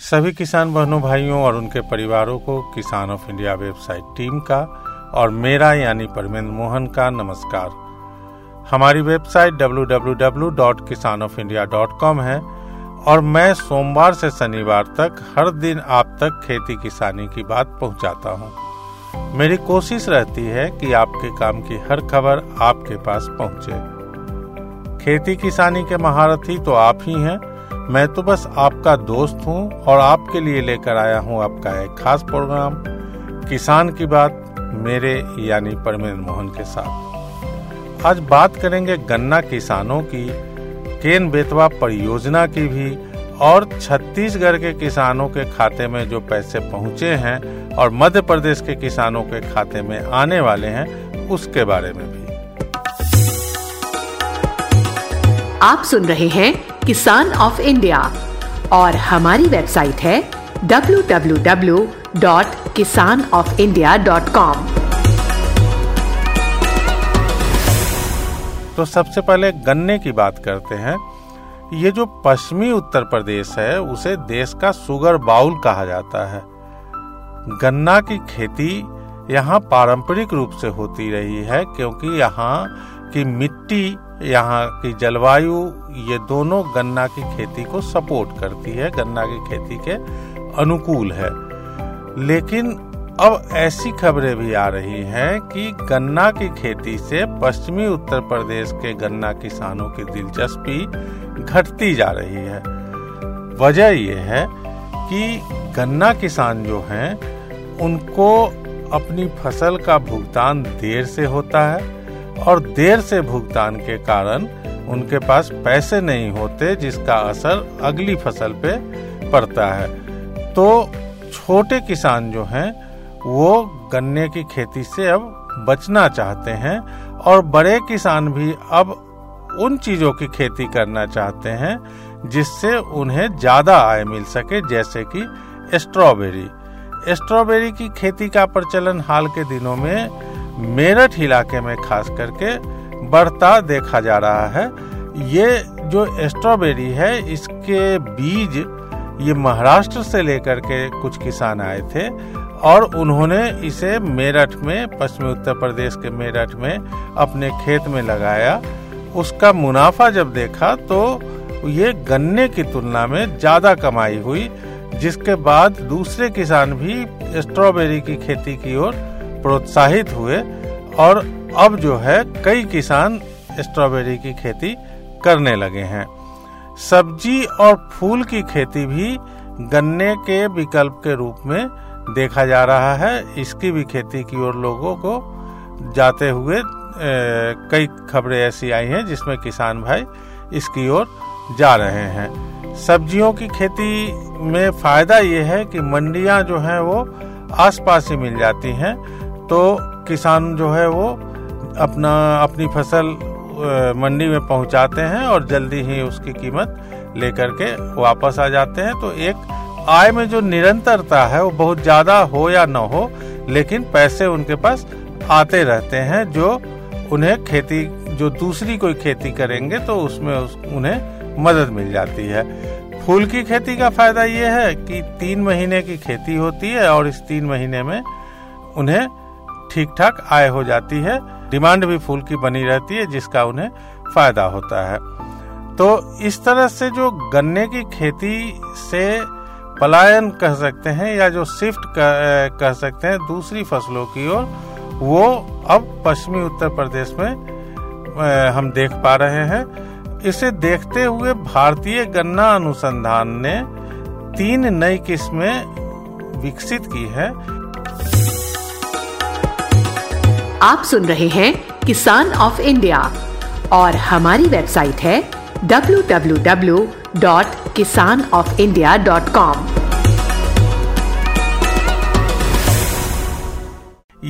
सभी किसान बहनों, भाइयों और उनके परिवारों को किसान ऑफ़ इंडिया वेबसाइट टीम का और मेरा यानी परमेंद्र मोहन का नमस्कार हमारी वेबसाइट www.kisanofindia.com है और मैं सोमवार से शनिवार तक हर दिन आप तक खेती किसानी की बात पहुंचाता हूँ। मेरी कोशिश रहती है कि आपके काम की हर खबर आपके पास पहुँचे खेती किसानी के महारथी तो आप ही हैं मैं तो बस आपका दोस्त हूँ और आपके लिए लेकर आया हूँ आपका एक खास प्रोग्राम, किसान की बात मेरे यानी परमेंद्र मोहन के साथ। आज बात करेंगे गन्ना किसानों की, केन बेतवा परियोजना की भी और छत्तीसगढ़ के किसानों के खाते में जो पैसे पहुँचे हैं और मध्य प्रदेश के किसानों के खाते में आने वाले हैं, उसके बारे में भी। आप सुन रहे हैं किसान ऑफ़ इंडिया और हमारी वेबसाइट है www.kisanofindia.com तो सबसे पहले गन्ने की बात करते हैं। ये जो पश्चिमी उत्तर प्रदेश है, उसे देश का सुगर बाउल कहा जाता है। गन्ना की खेती यहाँ पारंपरिक रूप से होती रही है, क्योंकि यहाँ की मिट्टी यहाँ की जलवायु ये दोनों गन्ना की खेती को सपोर्ट करती है, गन्ना की खेती के अनुकूल है। लेकिन अब ऐसी खबरें भी आ रही हैं कि गन्ना की खेती से पश्चिमी उत्तर प्रदेश के गन्ना किसानों की दिलचस्पी घटती जा रही है। वजह यह है कि गन्ना किसान जो हैं, उनको अपनी फ़सल का भुगतान देर से होता है और देर से भुगतान के कारण उनके पास पैसे नहीं होते, जिसका असर अगली फ़सल पे पड़ता है। तो छोटे किसान जो हैं, वो गन्ने की खेती से अब बचना चाहते हैं और बड़े किसान भी अब उन चीज़ों की खेती करना चाहते हैं, जिससे उन्हें ज़्यादा आय मिल सके, जैसे कि स्ट्रॉबेरी। स्ट्रॉबेरी की खेती का प्रचलन हाल के दिनों में मेरठ इलाके में खास करके बढ़ता देखा जा रहा है। ये जो स्ट्रॉबेरी है, इसके बीज ये महाराष्ट्र से लेकर के कुछ किसान आए थे और उन्होंने इसे मेरठ में, पश्चिमी उत्तर प्रदेश के मेरठ में अपने खेत में लगाया। उसका मुनाफा जब देखा तो ये गन्ने की तुलना में ज़्यादा कमाई हुई, जिसके बाद दूसरे किसान भी स्ट्रॉबेरी की खेती की ओर प्रोत्साहित हुए और अब जो है कई किसान स्ट्रॉबेरी की खेती करने लगे हैं। सब्ज़ी और फूल की खेती भी गन्ने के विकल्प के रूप में देखा जा रहा है। इसकी भी खेती की ओर लोगों को जाते हुए ए, कई खबरें ऐसी आई हैं जिसमें किसान भाई इसकी ओर जा रहे हैं। सब्जियों की खेती में फ़ायदा ये है कि मंडियाँ जो हैं वो आसपास ही मिल जाती हैं। तो किसान जो है वो अपना अपनी फ़सल मंडी में पहुंचाते हैं और जल्दी ही उसकी कीमत लेकर के वापस आ जाते हैं। तो एक आय में जो निरंतरता है वो बहुत ज़्यादा हो या न हो लेकिन पैसे उनके पास आते रहते हैं जो उन्हें खेती जो दूसरी कोई खेती करेंगे तो उसमें उस, उन्हें मदद मिल जाती है। फूल की खेती का फ़ायदा ये है कि तीन महीने की खेती होती है और इस तीन महीने में उन्हें ठीक ठाक आय हो जाती है, डिमांड भी फूल की बनी रहती है, जिसका उन्हें फ़ायदा होता है। तो इस तरह से जो गन्ने की खेती से पलायन कह सकते हैं, या जो शिफ्ट कह सकते हैं दूसरी फ़सलों की ओर, वो अब पश्चिमी उत्तर प्रदेश में हम देख पा रहे हैं। इसे देखते हुए भारतीय गन्ना अनुसंधान ने तीन नई किस्में विकसित की है। आप सुन रहे हैं किसान ऑफ़ इंडिया और हमारी वेबसाइट है www.kisanofindia.com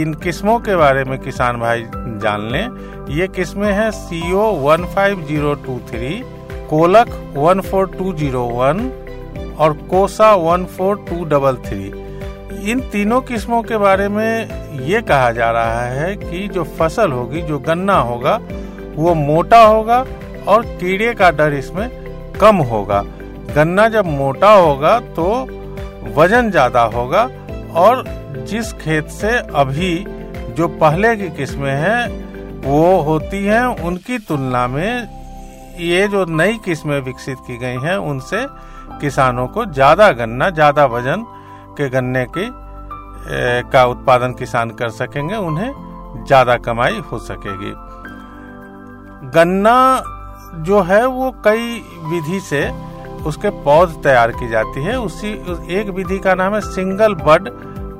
इन किस्मों के बारे में किसान भाई जान लें। ये किस्में हैं C O one five zero two three कोलक one four two zero one और कोसा one four two double three इन तीनों किस्मों के बारे में ये कहा जा रहा है कि जो फ़सल होगी, जो गन्ना होगा, वो मोटा होगा और कीड़े का डर इसमें कम होगा। गन्ना जब मोटा होगा तो वज़न ज़्यादा होगा और जिस खेत से अभी जो पहले की किस्में हैं, वो होती हैं, उनकी तुलना में ये जो नई किस्में विकसित की गई हैं, उनसे किसानों को ज़्यादा गन्ना, ज़्यादा वज़न के गन्ने की ए, का उत्पादन किसान कर सकेंगे उन्हें ज़्यादा कमाई हो सकेगी। गन्ना जो है वो कई विधि से उसके पौध तैयार की जाती है। उसी एक विधि का नाम है सिंगल बड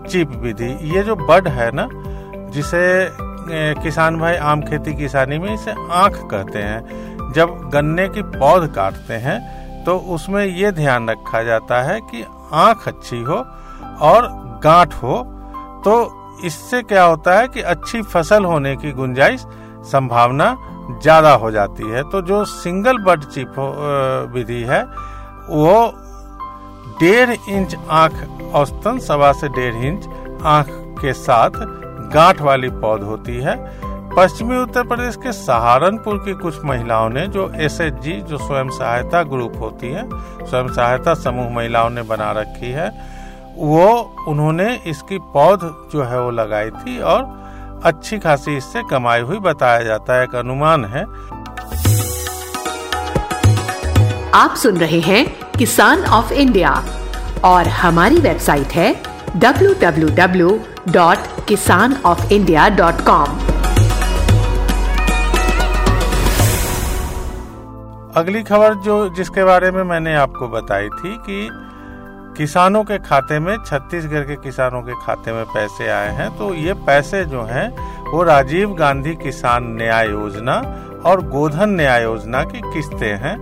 चिप विधि। ये जो बड है ना जिसे किसान भाई आम खेती किसानी में इसे आँख कहते हैं। जब गन्ने की पौध काटते हैं तो उसमें ये ध्यान रखा जाता है कि आँख अच्छी हो और गांठ हो तो इससे क्या होता है कि अच्छी फ़सल होने की गुंजाइश संभावना ज़्यादा हो जाती है। तो जो सिंगल बड चिप विधि है, वो डेढ़ इंच आँख औसतन, सवा से डेढ़ इंच आँख के साथ गांठ वाली पौध होती है। पश्चिमी उत्तर प्रदेश के सहारनपुर की कुछ महिलाओं ने, जो एसएचजी जो स्वयं सहायता ग्रुप होती है, स्वयं सहायता समूह महिलाओं ने बना रखी है, वो, उन्होंने इसकी पौध जो है वो लगाई थी और अच्छी खासी इससे कमाई हुई बताया जाता है, एक अनुमान है। आप सुन रहे हैं किसान ऑफ़ इंडिया और हमारी वेबसाइट है www.kisanofindia.com अगली खबर जो जिसके बारे में मैंने आपको बताई थी कि किसानों के खाते में, छत्तीसगढ़ के किसानों के खाते में पैसे आए हैं तो ये पैसे जो हैं, वो राजीव गांधी किसान न्याय योजना और गोधन न्याय योजना की किस्तें हैं,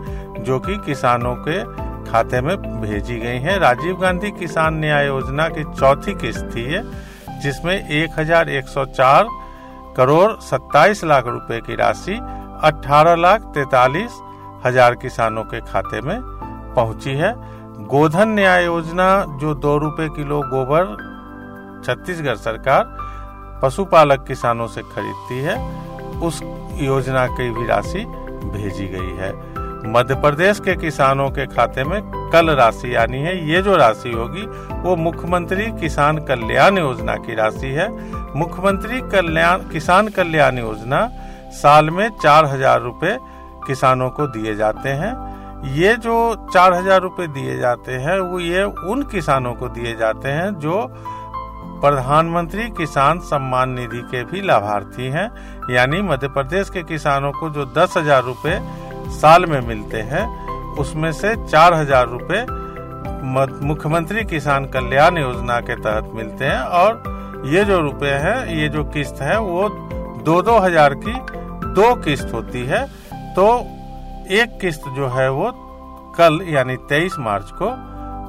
जो कि किसानों के खाते में भेजी गई हैं। राजीव गांधी किसान न्याय योजना की चौथी किस्त थी है जिसमें 1104 करोड़ 27 लाख रुपए की राशि 18 लाख तैतालीस हज़ार किसानों के खाते में पहुँची है। गोधन न्याय योजना, जो दो रुपए किलो गोबर छत्तीसगढ़ सरकार पशुपालक किसानों से खरीदती है, उस योजना की भी राशि भेजी गई है। मध्य प्रदेश के किसानों के खाते में कल राशि आनी है, ये जो राशि होगी, वो मुख्यमंत्री किसान कल्याण योजना की राशि है। मुख्यमंत्री कल्याण, किसान कल्याण योजना साल में चार हज़ार रूपए किसानों को दिए जाते हैं। ये जो चार हज़ार रूपए दिए जाते हैं, वो ये उन किसानों को दिए जाते हैं जो प्रधानमंत्री किसान सम्मान निधि के भी लाभार्थी हैं। यानी मध्य प्रदेश के किसानों को जो दस हज़ार रूपए साल में मिलते हैं, उसमें से चार हज़ार रूपए मुख्यमंत्री किसान कल्याण योजना के तहत मिलते हैं। और ये जो रुपए हैं, ये जो किस्त है, वो दो दो हज़ार की दो किस्त होती है। तो एक किस्त जो है वो कल यानी 23 मार्च को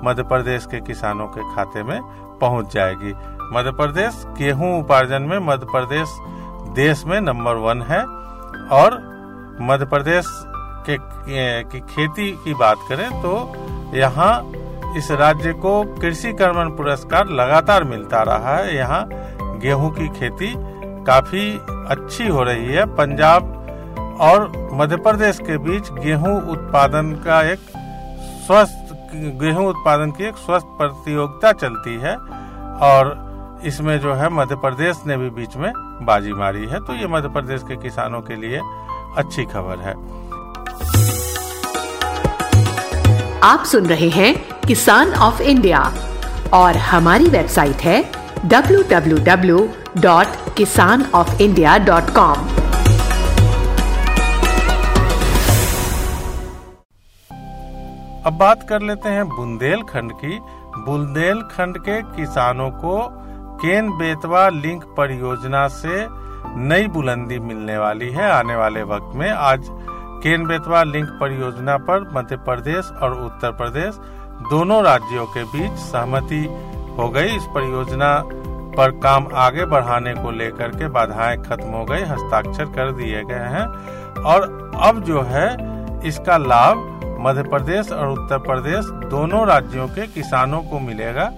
मध्य प्रदेश के किसानों के खाते में पहुँच जाएगी। मध्य प्रदेश गेहूँ उपार्जन में मध्य प्रदेश देश में नंबर वन है और मध्य प्रदेश के की खेती की बात करें तो यहाँ इस राज्य को कृषि कर्मण पुरस्कार लगातार मिलता रहा है। यहाँ गेहूँ की खेती काफ़ी अच्छी हो रही है। पंजाब और मध्य प्रदेश के बीच गेहूँ उत्पादन का एक स्वस्थ, गेहूँ उत्पादन की एक स्वस्थ प्रतियोगिता चलती है और इसमें जो है मध्य प्रदेश ने भी बीच में बाजी मारी है। तो ये मध्य प्रदेश के किसानों के लिए अच्छी खबर है। आप सुन रहे हैं किसान ऑफ़ इंडिया और हमारी वेबसाइट है www.kisanofindia.com अब बात कर लेते हैं बुंदेलखंड की। बुंदेलखंड के किसानों को केन बेतवा लिंक परियोजना से नई बुलंदी मिलने वाली है। आने वाले वक्त में आज केन बेतवा लिंक परियोजना पर मध्य प्रदेश और उत्तर प्रदेश दोनों राज्यों के बीच सहमति हो गई। इस परियोजना पर काम आगे बढ़ाने को लेकर के बाधाएँ खत्म हो गई, हस्ताक्षर कर दिए गए हैं। और अब जो है, इसका लाभ मध्य प्रदेश और उत्तर प्रदेश दोनों राज्यों के किसानों को मिलेगा।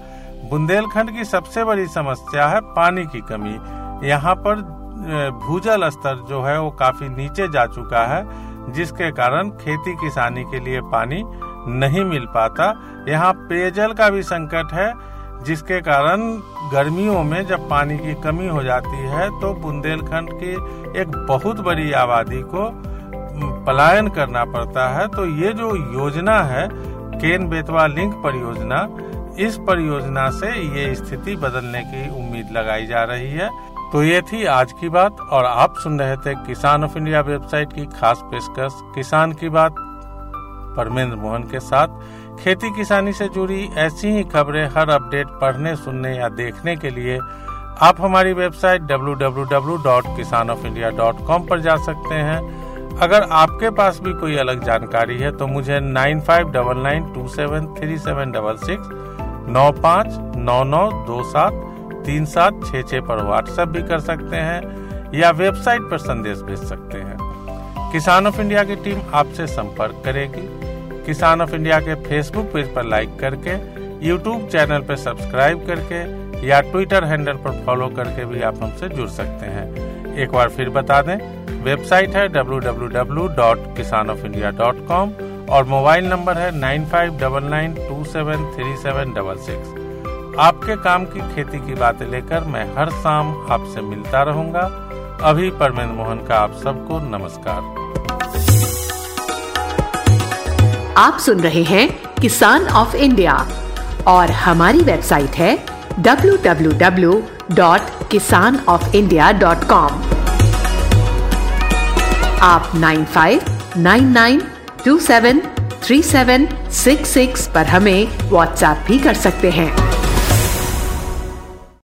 बुंदेलखंड की सबसे बड़ी समस्या है पानी की कमी। यहाँ पर भूजल स्तर जो है वो काफ़ी नीचे जा चुका है, जिसके कारण खेती किसानी के लिए पानी नहीं मिल पाता। यहाँ पेयजल का भी संकट है, जिसके कारण गर्मियों में जब पानी की कमी हो जाती है तो बुंदेलखंड की एक बहुत बड़ी आबादी को पलायन करना पड़ता है तो ये जो योजना है, केन बेतवा लिंक परियोजना, इस परियोजना से ये स्थिति बदलने की उम्मीद लगाई जा रही है। तो ये थी आज की बात, और आप सुन रहे थे किसान ऑफ़ इंडिया वेबसाइट की खास पेशकश, किसान की बात। परमेंद्र मोहन के साथ, खेती किसानी से जुड़ी ऐसी ही खबरें हर अपडेट पढ़ने, सुनने या देखने के लिए आप हमारी वेबसाइट www.kisanofindia.com पर जा सकते हैं। अगर आपके पास भी कोई अलग जानकारी है तो मुझे nine five double nine two seven three seven double six, नौ पाँच नौ नौ दो सात तीन सात छः छः पर व्हाट्सएप भी कर सकते हैं, या वेबसाइट पर संदेश भेज सकते हैं। किसान ऑफ़ इंडिया की टीम आपसे संपर्क करेगी। किसान ऑफ़ इंडिया के फेसबुक पेज पर लाइक करके, यूट्यूब चैनल पर सब्सक्राइब करके, या ट्विटर हैंडल पर फॉलो करके भी आप हमसे जुड़ सकते हैं। एक बार फिर बता दें, वेबसाइट है www.kisanofindia.com और मोबाइल नंबर है nine five double nine two seven three seven double six आपके काम की खेती की बातें लेकर मैं हर शाम आपसे मिलता रहूँगा। अभी परमेंद्र मोहन का आप सबको नमस्कार। आप सुन रहे हैं किसान ऑफ़ इंडिया और हमारी वेबसाइट है www.kisanofindia.com आप 9599273766 पर हमें व्हाट्सएप भी कर सकते हैं।